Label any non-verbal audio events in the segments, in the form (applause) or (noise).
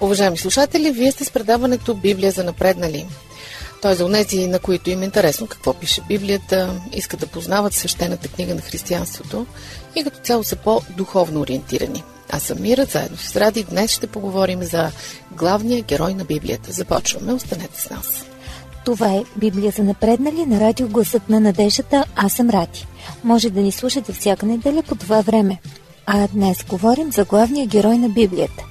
Уважаеми слушатели, вие сте с предаването Библия за напреднали. Той е за унези, на които им е интересно какво пише Библията, искат да познават свещената книга на християнството и като цяло са по-духовно ориентирани. Аз съм Мира, заедно с Ради. Днес ще поговорим за главния герой на Библията. Започваме, останете с нас. Това е Библия за напреднали на радио Гласът на надеждата. Аз съм Ради. Може да ни слушате всяка неделя по това време. А днес говорим за главния герой на Библията.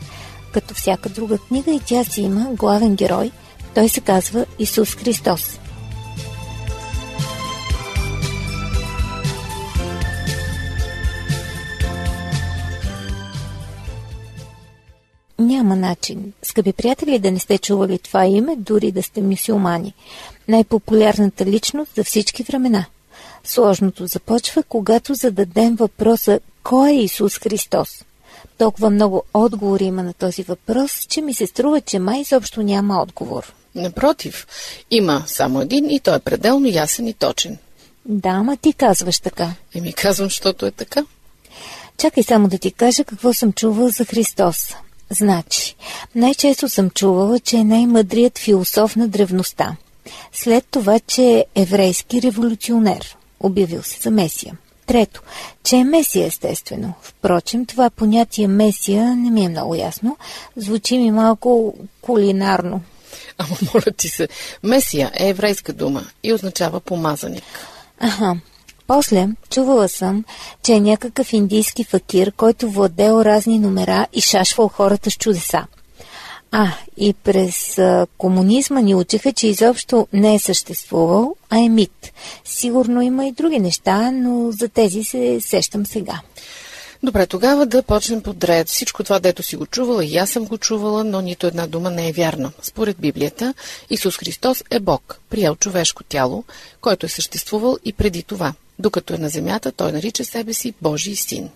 Като всяка друга книга и тя си има главен герой. Той се казва Исус Христос. Няма начин, скъпи приятели, да не сте чували това име, дори да сте мюсюлмани. Най-популярната личност за всички времена. Сложното започва, когато зададем въпроса «Кой е Исус Христос?» Толкова много отговори има на този въпрос, че ми се струва, че май изобщо няма отговор. Напротив, има само един и той е пределно ясен и точен. Да, ама ти казваш така. Еми казвам, защото е така. Чакай само да ти кажа какво съм чувала за Христос. Значи, най-често съм чувала, че е най-мъдрият философ на древността. След това, че е еврейски революционер, обявил се за Месия. Трето, че е Месия естествено. Впрочем, това понятие Месия не ми е много ясно. Звучи ми малко кулинарно. Ама моля ти се, Месия е еврейска дума и означава помазаник. Аха, после чувала съм, че е някакъв индийски факир, който владел разни номера и шашвал хората с чудеса. А, и през комунизма ни учиха, че изобщо не е съществувал, а е мит. Сигурно има и други неща, но за тези се сещам сега. Добре, тогава да почнем подред. Всичко това, дето си го чувала, и аз съм го чувала, но нито една дума не е вярна. Според Библията, Исус Христос е Бог, приел човешко тяло, който е съществувал и преди това. Докато е на земята, той нарича себе си Божий син.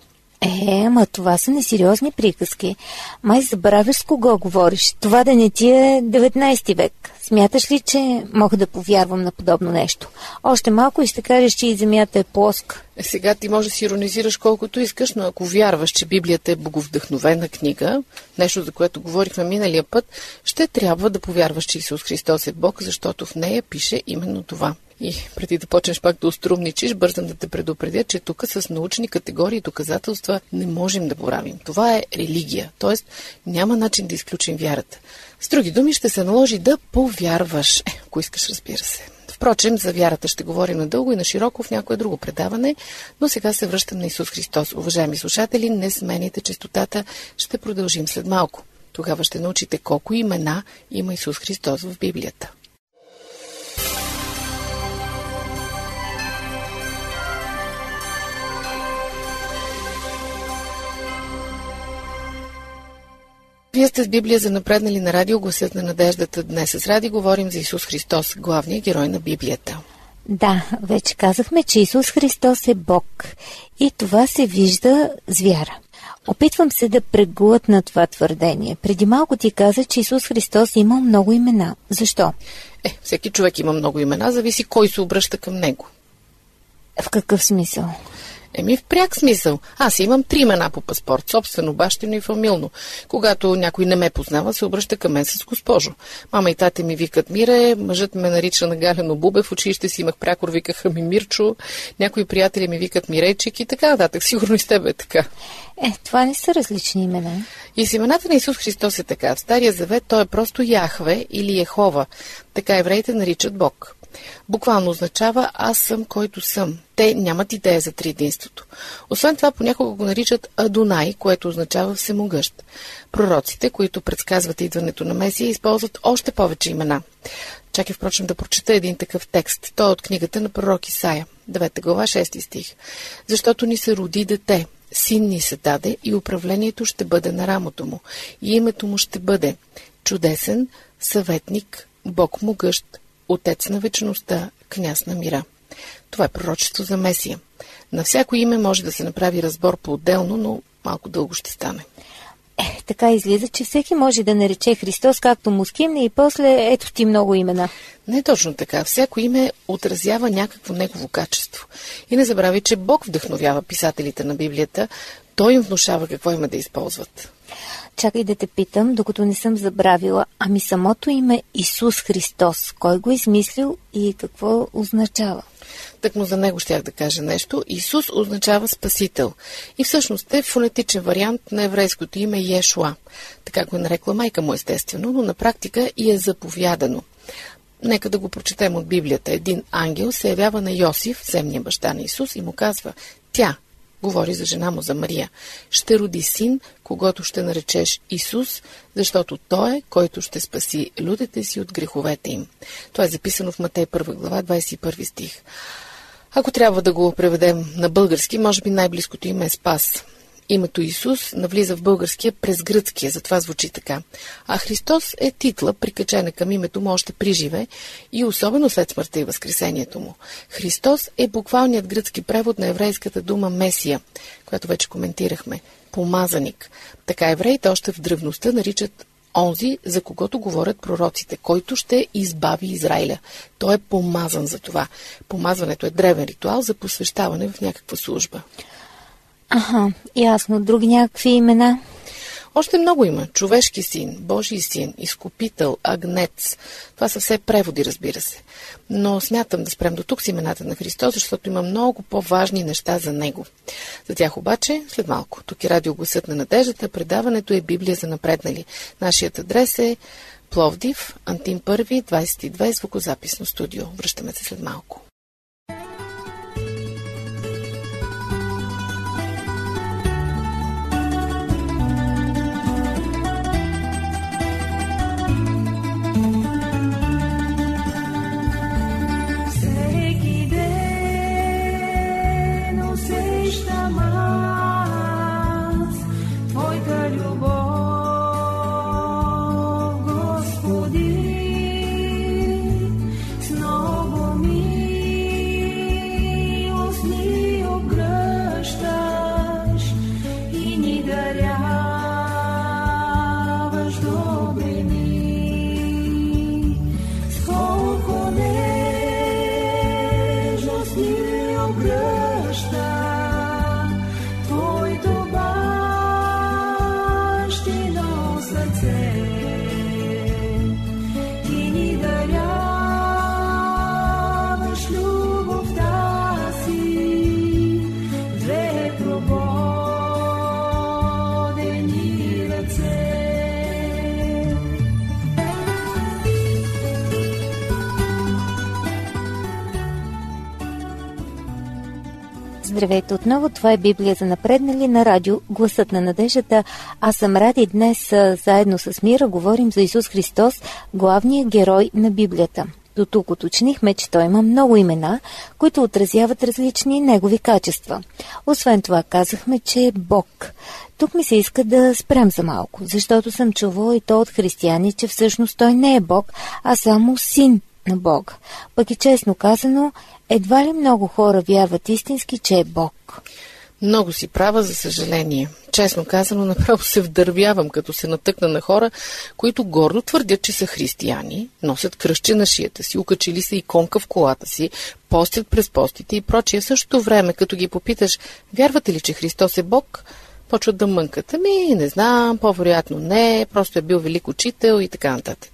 Е, ама това са несериозни приказки. Май забравяш с кого говориш. Това да не ти е 19 век. Смяташ ли, че мога да повярвам на подобно нещо? Още малко и ще кажеш, че и земята е плоска. Е, сега ти може да си иронизираш колкото искаш, но ако вярваш, че Библията е боговдъхновена книга, нещо за което говорихме миналия път, ще трябва да повярваш, че Исус Христос е Бог, защото в нея пише именно това. И преди да почнеш пак да острумничиш, бързам да те предупредя, че тук с научни категории и доказателства не можем да боравим. Това е религия, т.е. няма начин да изключим вярата. С други думи ще се наложи да повярваш, е, ако искаш, разбира се. Впрочем, за вярата ще говорим надълго и на широко в някое друго предаване, но сега се връщам на Исус Христос. Уважаеми слушатели, не смените частотата, ще продължим след малко. Тогава ще научите колко имена има Исус Христос в Библията. Вие сте с Библия за напреднали на радио Гласът на надеждата. Днес с Ради говорим за Исус Христос, главният герой на Библията. Да, вече казахме, че Исус Христос е Бог. И това се вижда с вяра. Опитвам се да преглътна това твърдение. Преди малко ти каза, че Исус Христос има много имена. Защо? Е, всеки човек има много имена, зависи кой се обръща към него. В какъв смисъл? Еми в пряк смисъл. Аз имам три имена по паспорт, собствено, бащино и фамилно. Когато някой не ме познава, се обръща към мен с госпожо. Мама и тате ми викат Мире, мъжът ме нарича на Галено Бубе, в училище си имах прякор, викаха ми Мирчо, някои приятели ми викат Мирейчик и така нататък. (laughs) Сигурно и с тебе е така. Е, това не са различни имена. И с имената на Исус Христос е така. В Стария Завет той е просто Яхве или Ехова. Така евреите наричат Бог. Буквално означава аз съм който съм. Те нямат идея за триединството. Освен това, понякога го наричат Адонай, което означава всемогъщ. Пророците, които предсказват идването на Месия, използват още повече имена. Чакай, впрочем, да прочета един такъв текст. Той е от книгата на пророк Исаия, 9 глава, 6 стих. Защото ни се роди дете, син ни се даде и управлението ще бъде на рамото му. И името му ще бъде чудесен, съветник, Бог могъщ, Отец на вечността, княз на мира. Това е пророчество за Месия. На всяко име може да се направи разбор по-отделно, но малко дълго ще стане. Е, така излиза, че всеки може да нарече Христос както му скимне и после ето ти много имена. Не точно така. Всяко име отразява някакво негово качество. И не забрави, че Бог вдъхновява писателите на Библията. Той им внушава какво има да използват. Чакай да те питам, докато не съм забравила. Ами самото име Исус Христос, кой го е измислил и какво означава? Так му за него щях да кажа нещо. Исус означава Спасител. И всъщност е фонетичен вариант на еврейското име Ешуа. Така го е нарекла майка му естествено, но на практика и е заповядано. Нека да го прочетем от Библията. Един ангел се явява на Йосиф, земния баща на Исус, и му казва Тя, говори за жена му, за Мария, ще роди син, когато ще наречеш Исус, защото Той е, който ще спаси людите си от греховете им. Това е записано в Матей 1 глава, 21 стих. Ако трябва да го преведем на български, може би най-близкото име е Спас. Името Исус навлиза в българския през гръцкия, затова звучи така. А Христос е титла, прикачена към името му още при живе и особено след смъртта и възкресението му. Христос е буквалният гръцки превод на еврейската дума Месия, която вече коментирахме. Помазаник. Така евреите още в древността наричат онзи, за когото говорят пророците, който ще избави Израиля. Той е помазан за това. Помазването е древен ритуал за посвещаване в някаква служба. Аха, ясно. Други някакви имена? Още много има. Човешки син, Божий син, изкупител, агнец. Това са все преводи, разбира се. Но смятам да спрем до тук с имената на Христос, защото има много по-важни неща за Него. За тях обаче след малко. Тук е радио Гласът на надеждата. Предаването е Библия за напреднали. Нашият адрес е Пловдив, Антим 1, 22, звукозаписно студио. Връщаме се след малко. Здравейте отново, това е Библия за напреднали на радио Гласът на надеждата. Аз съм Ради днес заедно с Мира говорим за Исус Христос, главният герой на Библията. До тук уточнихме, че той има много имена, които отразяват различни негови качества. Освен това казахме, че е Бог. Тук ми се иска да спрем за малко, защото съм чувала и то от християни, че всъщност той не е Бог, а само син на Бог. Пък и честно казано, едва ли много хора вярват истински, че е Бог? Много си права, за съжаление. Честно казано, направо се вдървявам, като се натъкна на хора, които гордо твърдят, че са християни, носят кръщи на шията си, укачили се иконка в колата си, постят през постите и прочие. В същото време, като ги попиташ, вярвате ли, че Христос е Бог, почват да мънкат. Ами, не знам, по-вероятно не, просто е бил велик учител и така нататък.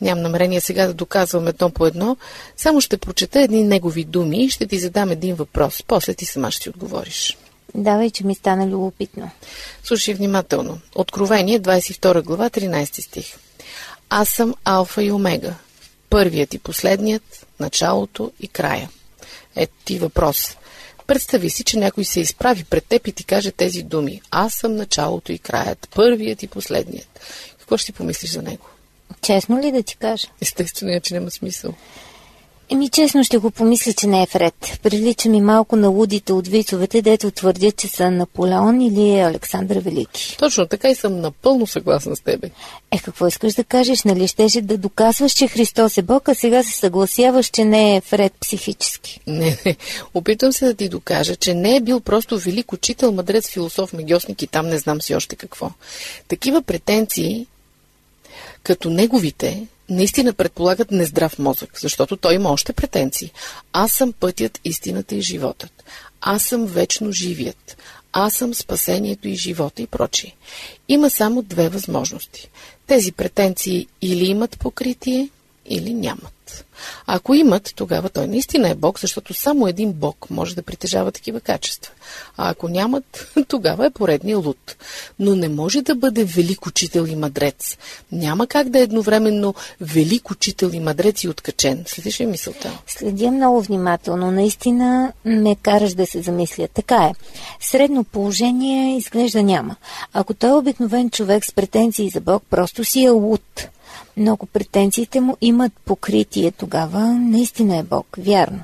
Нямам намерение сега да доказвам едно по едно, само ще прочета едни негови думи и ще ти задам един въпрос. После ти сама ще си отговориш. Давай, че ми стана любопитно. Слушай внимателно. Откровение, 22 глава, 13 стих. Аз съм Алфа и Омега. Първият и последният, началото и края. Ето ти въпрос. Представи си, че някой се изправи пред теб и ти каже тези думи. Аз съм началото и краят, първият и последният. Какво ще ти помислиш за него? Честно ли да ти кажа? Естествено, че няма смисъл. Еми, честно ще го помисля, че не е вред. Прилича ми малко на лудите от вицовете, дето твърдят, че са Наполеон или Александър Велики. Точно така и съм напълно съгласна с тебе. Е, какво искаш да кажеш? Нали щеше да доказваш, че Христос е Бог, а сега се съгласяваш, че не е вред психически? Не, не. Опитвам се да ти докажа, че не е бил просто велик учител, мъдрец, философ, медиосник и там не знам си още какво. Такива претенции като неговите наистина предполагат нездрав мозък, защото той има още претенции. Аз съм пътят, истината и животът. Аз съм вечно живият. Аз съм спасението и живота и прочие. Има само две възможности. Тези претенции или имат покритие, или нямат. А ако имат, тогава той наистина е Бог, защото само един Бог може да притежава такива качества. А ако нямат, (laughs) тогава е поредния луд. Но не може да бъде велик учител и мадрец. Няма как да е едновременно велик учител и мадрец и откачен. Следиш ли мисълта? Следя много внимателно. Наистина ме караш да се замисля. Така е. Средно положение изглежда няма. Ако той е обикновен човек с претенции за Бог, просто си е луд. Но ако претенциите му имат покритие, тогава наистина е Бог. Вярно.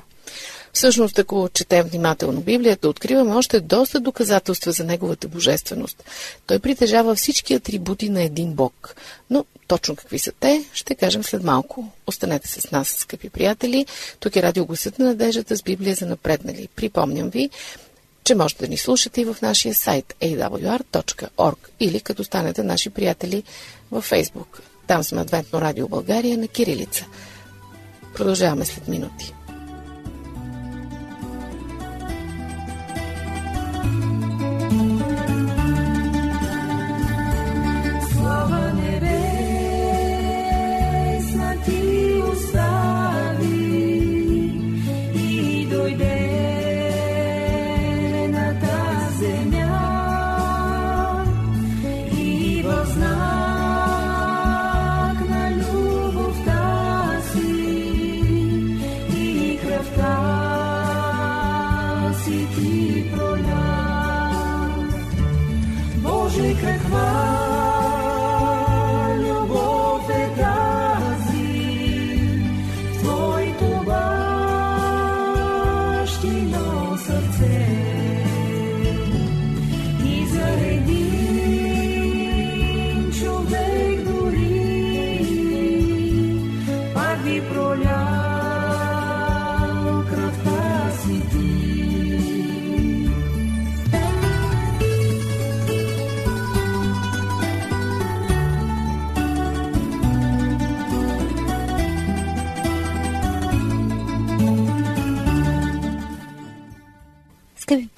Всъщност, ако четем внимателно Библията, откриваме още доста доказателства за неговата божественост. Той притежава всички атрибути на един Бог. Но точно какви са те, ще кажем след малко. Останете с нас, скъпи приятели. Тук е радиогласът на надеждата с Библия за напреднали. Припомням ви, че можете да ни слушате и в нашия сайт awr.org или като станете наши приятели във Facebook. Там сме Адвентно радио България на Кирилица. Продължаваме след минути.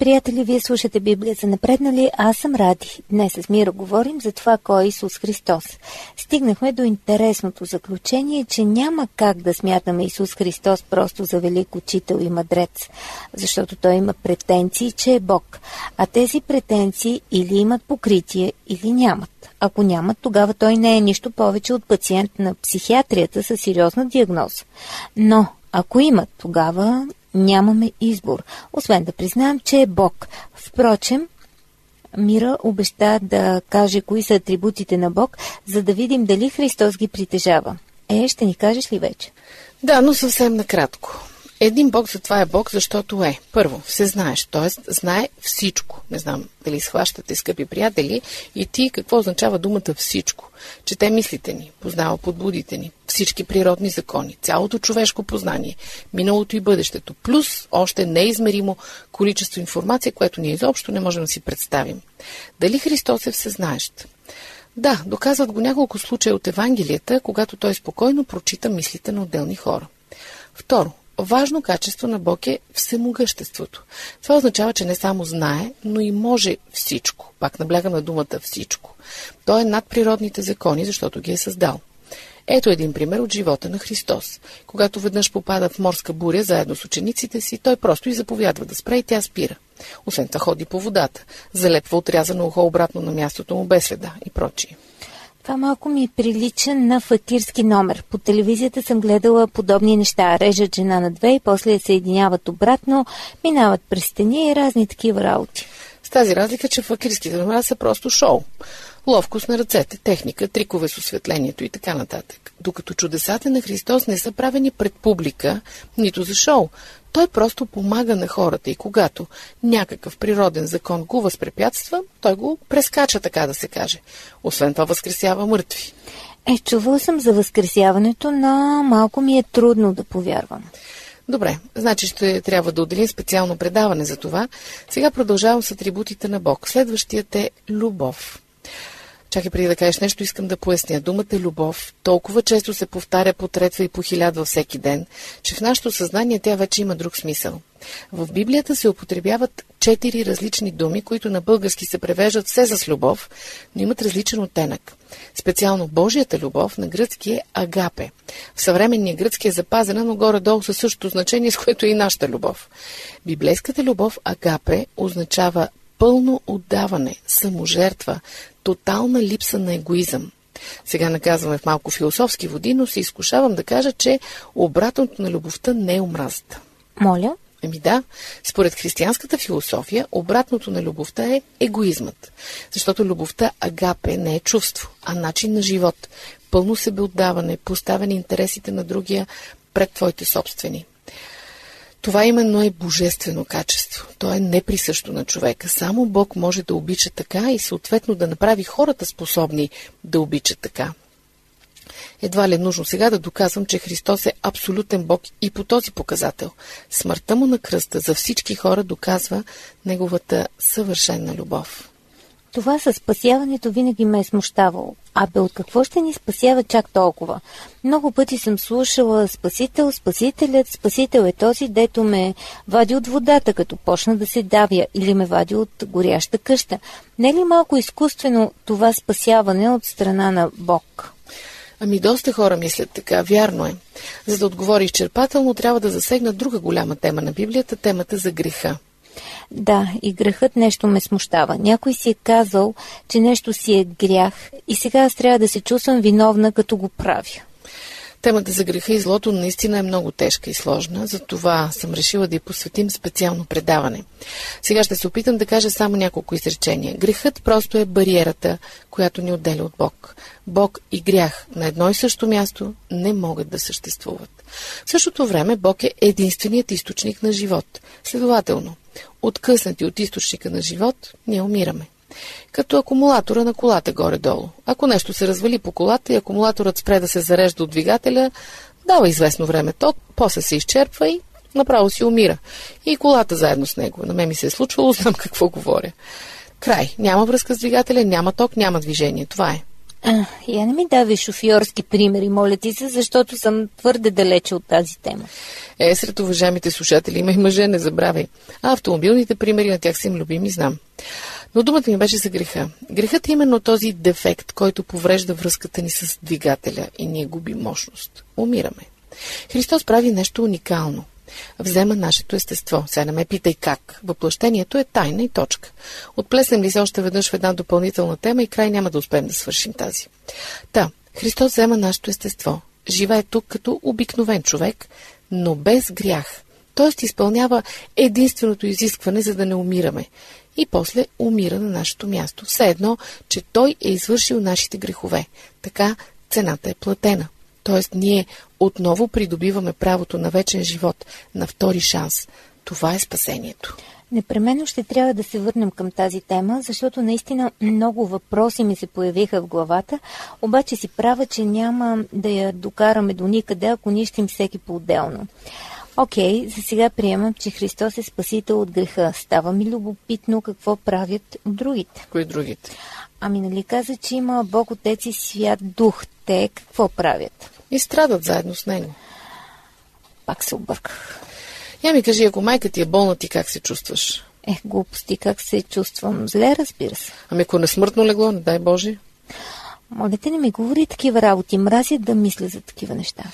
Приятели, вие слушате Библия за напреднали, аз съм Ради. Днес с Мира говорим за това кой е Исус Христос. Стигнахме до интересното заключение, че няма как да смятаме Исус Христос просто за велик учител и мъдрец, защото той има претенции, че е Бог. А тези претенции или имат покритие, или нямат. Ако нямат, тогава той не е нищо повече от пациент на психиатрията с сериозна диагноза. Но ако имат, тогава нямаме избор, освен да признаем, че е Бог. Впрочем, Мира обеща да каже кои са атрибутите на Бог, за да видим дали Христос ги притежава. Е, ще ни кажеш ли вече? Да, но съвсем накратко. Един Бог затова е Бог, защото е. Първо, все знаеш, т.е. знае всичко. Не знам дали схващате, скъпи приятели, и ти какво означава думата всичко. Чете мислите ни, познава подбудите ни, всички природни закони, цялото човешко познание, миналото и бъдещето, плюс още неизмеримо количество информация, което ние изобщо не можем да си представим. Дали Христос е всезнаещ? Да, доказват го няколко случая от Евангелията, когато той спокойно прочита мислите на отделни хора. Второ, Важно качество на Бог е всемогъществото. Това означава, че не само знае, но и може всичко. Пак наблягам на думата всичко. Той е над природните закони, защото ги е създал. Ето един пример от живота на Христос. Когато веднъж попада в морска буря заедно с учениците си, той просто и заповядва да спре и тя спира. Освен това ходи по водата, залепва отрязано ухо обратно на мястото му без следа и прочие. Това малко ми прилича на факирски номер. По телевизията съм гледала подобни неща. Режат жена на две и после я съединяват обратно, минават през стени и разни такива работи. С тази разлика, че факирските номера са просто шоу. Ловкост на ръцете, техника, трикове с осветлението и така нататък. Докато чудесата на Христос не са правени пред публика, нито за шоу. Той просто помага на хората и когато някакъв природен закон го възпрепятства, той го прескача, така да се каже. Освен това възкресява мъртви. Е, чувал съм за възкресяването, но малко ми е трудно да повярвам. Добре, значи ще трябва да отделим специално предаване за това. Сега продължавам с атрибутите на Бог. Следващият е любов. Чакай преди да кажеш нещо, искам да поясня. Думата любов толкова често се повтаря по третва и по хилядва всеки ден, че в нашето съзнание тя вече има друг смисъл. В Библията се употребяват четири различни думи, които на български се превеждат все с любов, но имат различен оттенък. Специално Божията любов на гръцки е агапе. В съвременния гръцки е запазена, но горе-долу със същото значение, с което е и нашата любов. Библейската любов агапе означава пълно отдаване, саможертва, тотална липса на егоизъм. Сега наказваме в малко философски води, но се изкушавам да кажа, че обратното на любовта не е омразата. Моля? Еми да, според християнската философия, обратното на любовта е егоизмът. Защото любовта агапе не е чувство, а начин на живот. Пълно себеотдаване, поставяне интересите на другия пред твоите собствени. Това именно е божествено качество. То е неприсъщо на човека. Само Бог може да обича така и съответно да направи хората способни да обичат така. Едва ли е нужно сега да доказвам, че Христос е абсолютен Бог и по този показател. Смъртта му на кръста за всички хора доказва неговата съвършена любов. Това със спасяването винаги ме е смущавало. Абе, от какво ще ни спасява чак толкова? Много пъти съм слушала Спасител, Спасителят, Спасител е този, дето ме вади от водата, като почна да се давя, или ме вади от горяща къща. Не е ли малко изкуствено това спасяване от страна на Бог? Ами доста хора мислят така, вярно е. За да отговори изчерпателно, трябва да засегна друга голяма тема на Библията, темата за греха. Да, и грехът нещо ме смущава. Някой си е казал, че нещо си е грях и сега аз трябва да се чувствам виновна, като го правя. Темата за греха и злото наистина е много тежка и сложна, затова съм решила да й посветим специално предаване. Сега ще се опитам да кажа само няколко изречения. Грехът просто е бариерата, която ни отделя от Бог. Бог и грях на едно и също място не могат да съществуват. В същото време Бог е единственият източник на живот. Следователно, откъснати от източника на живот, ние умираме. Като акумулатора на колата горе-долу. Ако нещо се развали по колата и акумулаторът спре да се зарежда от двигателя, дава известно време ток, после се изчерпва и направо си умира. И колата заедно с него. На мен ми се е случвало, (laughs) знам какво говоря. Край. Няма връзка с двигателя, няма ток, няма движение. Това е. Я не ми давай шофьорски примери, моля ти се, защото съм твърде далече от тази тема. Е, сред уважаемите слушатели има и мъже, не забравяй. А автомобилните примери на тях са им любими, знам. Но думата ми беше за греха. Грехът е именно този дефект, който поврежда връзката ни с двигателя и ние губим мощност. Умираме. Христос прави нещо уникално. Взема нашето естество. Сега не ме питай как. Въплъщението е тайна и точка. Отплеснем ли се още веднъж в една допълнителна тема и край няма да успеем да свършим тази. Та, Христос взема нашето естество. Живее тук като обикновен човек, но без грях. Т.е. изпълнява единственото изискване, за да не умираме и после умира на нашето място. Все едно, че той е извършил нашите грехове. Така цената е платена. Тоест ние отново придобиваме правото на вечен живот, на втори шанс. Това е спасението. Непременно ще трябва да се върнем към тази тема, защото наистина много въпроси ми се появиха в главата, обаче си права, че няма да я докараме до никъде, ако нищим всеки по-отделно. Окей, за сега приемам, че Христос е спасител от греха. Става ми любопитно какво правят другите. Кои другите? Ами нали каза, че има Бог, Отец и Свят Дух. Те какво правят? И страдат заедно с него. Пак се обърках. Я ми кажи, ако майка ти е болна, ти как се чувстваш? Ех, глупости, как се чувствам? Зле, разбира се. Ами ако не смъртно легло, не дай Боже. Моля те не ми говори такива работи. Мразя да мисля за такива неща.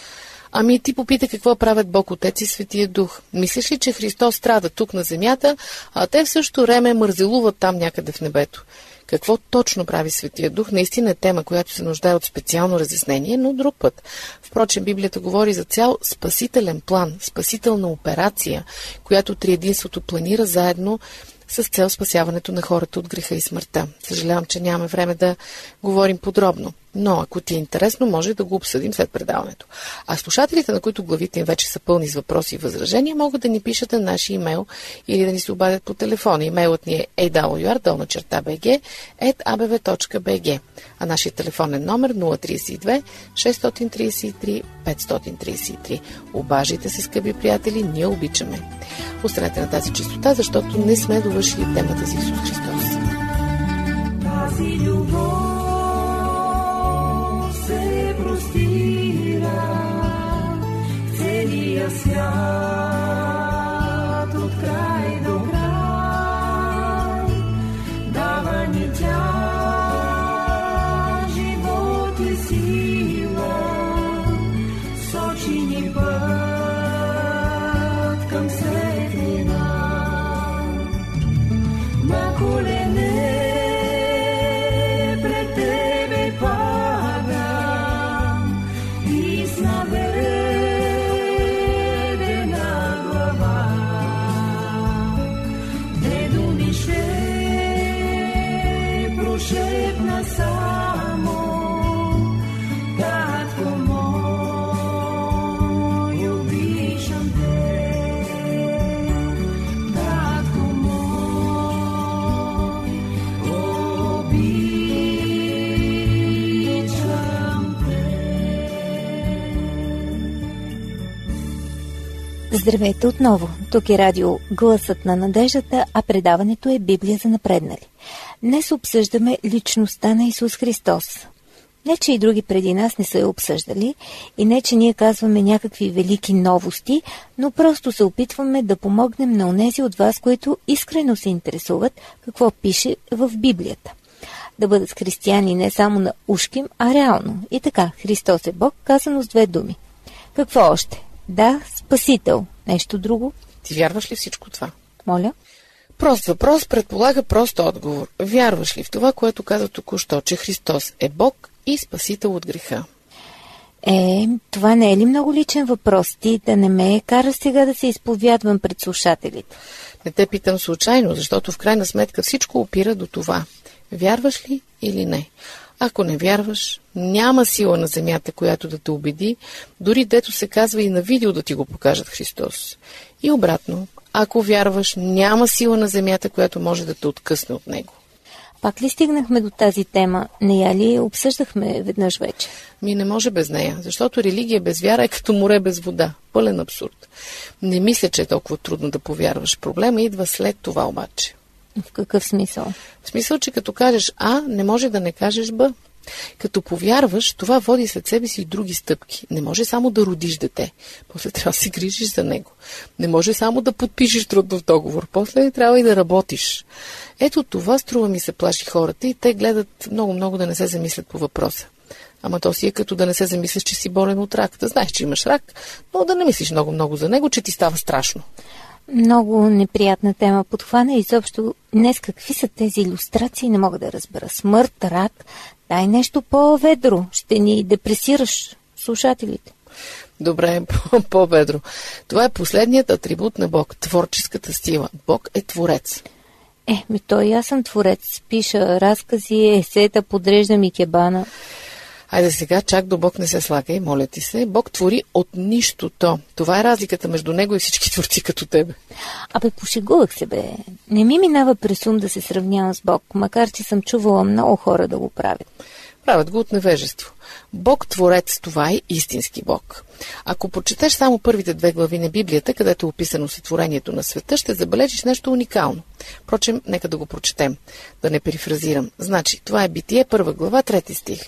Ами ти попита какво правят Бог Отец и Светия Дух. Мислиш ли, че Христос страда тук на земята, а те в същото време мързелуват там някъде в небето? Какво точно прави Светия Дух, наистина е тема, която се нуждае от специално разяснение, но друг път. Впрочем, Библията говори за цял спасителен план, спасителна операция, която Триединството планира заедно с цел спасяването на хората от греха и смъртта. Съжалявам, че нямаме време да говорим подробно. Но ако ти е интересно, може да го обсъдим след предаването. А слушателите, на които главите им вече са пълни с въпроси и възражения, могат да ни пишат на нашия имейл или да ни се обадят по телефона. Имейлът ни е awr.bg, а нашия телефонен номер 032 633 533. Обажите се, скъпи приятели, ние обичаме. Останете на тази чистота, защото не сме довършили завършили темата за Исус Христос. Тази любов се простира в целия свят. Здравейте отново! Тук е радио Гласът на надеждата, а предаването е Библия за напреднали. Днес обсъждаме личността на Исус Христос. Не, че и други преди нас не са я обсъждали и не, че ние казваме някакви велики новости, но просто се опитваме да помогнем на онези от вас, които искрено се интересуват какво пише в Библията. Да бъдат християни не само на ушким, а реално. И така, Христос е Бог, казано с две думи. Какво още? Да, Спасител. Нещо друго? Ти вярваш ли всичко това? Моля? Прост въпрос предполага прост отговор. Вярваш ли в това, което каза току-що, че Христос е Бог и Спасител от греха? Е, това не е ли много личен въпрос? Ти да не ме кара сега да се изповядвам пред слушателите. Не те питам случайно, защото в крайна сметка всичко опира до това. Вярваш ли или не? Ако не вярваш, няма сила на земята, която да те убеди, дори дето се казва и на видео да ти го покажат Христос. И обратно, ако вярваш, няма сила на земята, която може да те откъсне от него. Пак ли стигнахме до тази тема? Не я ли обсъждахме веднъж вече? Ми не може без нея, защото религия без вяра е като море без вода. Пълен абсурд. Не мисля, че е толкова трудно да повярваш. Проблема идва след това обаче. В какъв смисъл? В смисъл, че като кажеш А, не може да не кажеш Б. Като повярваш, това води след себе си и други стъпки. Не може само да родиш дете. После трябва да си грижиш за него. Не може само да подпишеш трудов договор. После трябва и да работиш. Ето това струва ми се плаши хората и те гледат много-много да не се замислят по въпроса. Ама то си е като да не се замислиш, че си болен от рак. Да знаеш, че имаш рак, но да не мислиш много-много за него, че ти става страшно. Много неприятна тема подхвана. Изобщо днес какви са тези иллюстрации, не мога да разбера. Смърт, рак, дай нещо по-ведро. Ще ни депресираш слушателите. Добре, (laughs) по-бедро. Това е последният атрибут на Бог творческата сила. Бог е творец. Е, ми той аз съм творец. Пиша разкази, есета, подреждам и кебана. Айде сега, чак до Бог не се слагай, моля ти се. Бог твори от нищото. Това е разликата между него и всички творци като тебе. Абе, пошегувах се, бе. Не ми минава през ум да се сравнявам с Бог, макар че съм чувала много хора да го правят. Правят го от невежество. Бог Творец, това е истински Бог. Ако прочетеш само първите две глави на Библията, където е описано сътворението на света, ще забележиш нещо уникално. Впрочем, нека да го прочетем, да не перифразирам. Значи, това е Битие, първа глава, трети стих.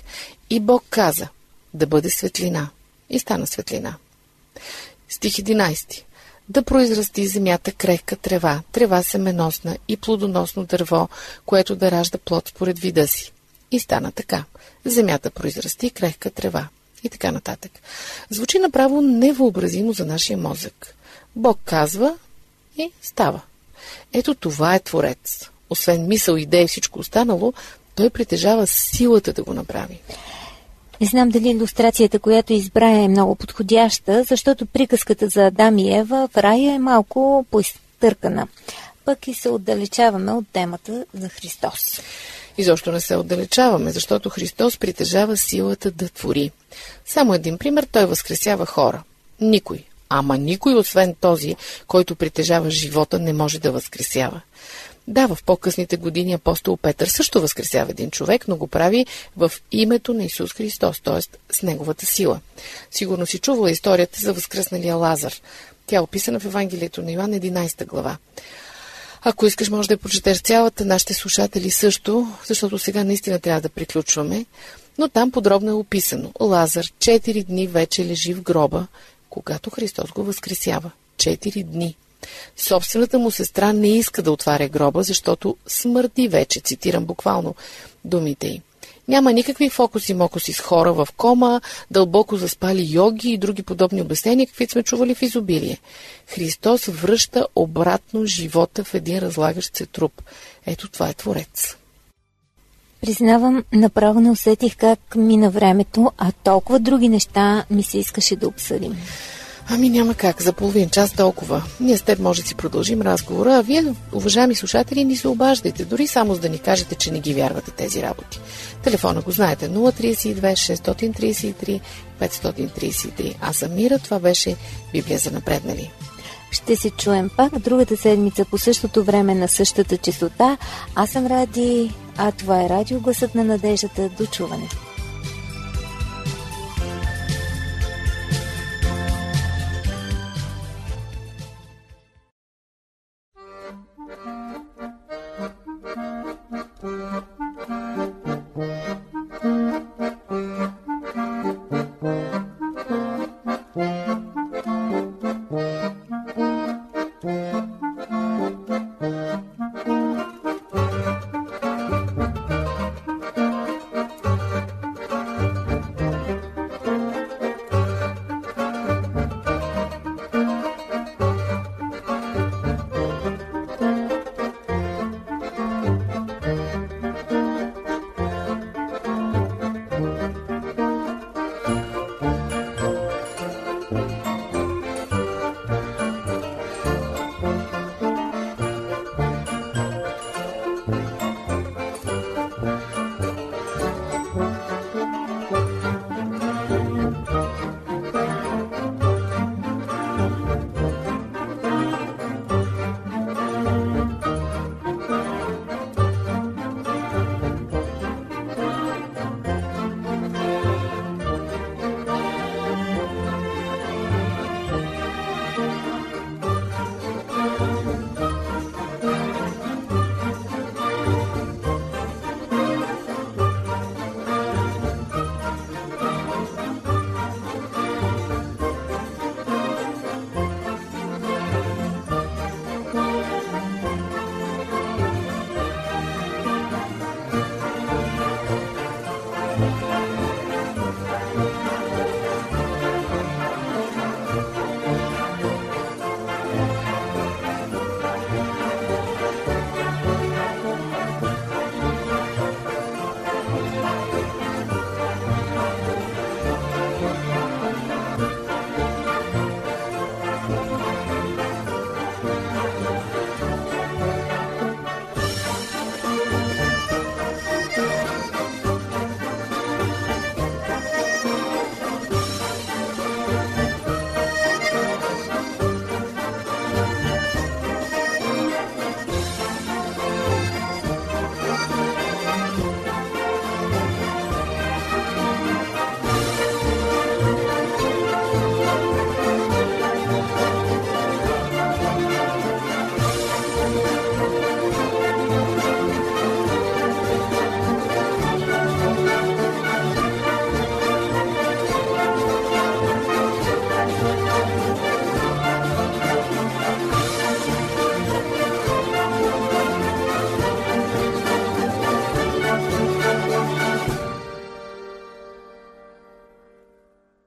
И Бог каза, да бъде светлина. И стана светлина. Стих 11. Да произрасти земята крехка трева, трева семеносна и плодоносно дърво, което да ражда плод според вида си. И стана така. Земята произрасти крехка трева. И така нататък. Звучи направо невъобразимо за нашия мозък. Бог казва и става. Ето това е Творец. Освен мисъл, идея и всичко останало, той притежава силата да го направи. Не знам дали иллюстрацията, която избра е много подходяща, защото приказката за Адам и Ева в рая е малко поизтъркана. Пък и се отдалечаваме от темата за Христос. Изобщо не се отдалечаваме, защото Христос притежава силата да твори. Само един пример, той възкресява хора. Никой, ама никой, освен този, който притежава живота, не може да възкресява. Да, в по-късните години апостол Петър също възкресява един човек, но го прави в името на Исус Христос, т.е. с неговата сила. Сигурно си чувала историята за възкръсналия Лазар. Тя е описана в Евангелието на Йоан 11 глава. Ако искаш, може да я прочетеш цялата, нашите слушатели също, защото сега наистина трябва да приключваме. Но там подробно е описано. Лазар 4 дни вече лежи в гроба, когато Христос го възкресява. 4 дни. Собствената му сестра не иска да отваря гроба, защото смърди вече, цитирам буквално думите й. Няма никакви фокуси-мокуси с хора в кома, дълбоко заспали йоги и други подобни обяснения, каквито сме чували в изобилие. Христос връща обратно живота в един разлагащ се труп. Ето това е Творец. Признавам, направо не усетих как мина времето, а толкова други неща ми се искаше да обсъдим. Ами няма как, за половин час толкова. Ние с теб може да си продължим разговора, а вие, уважаеми слушатели, ни се обаждайте, дори само за да ни кажете, че не ги вярвате тези работи. Телефона го знаете 032 633 533. Аз съм Мира, това беше Библия за напреднали. Ще се чуем пак другата седмица по същото време на същата частота. Аз съм Ради, а това е радио Гласът на надеждата. До чуване.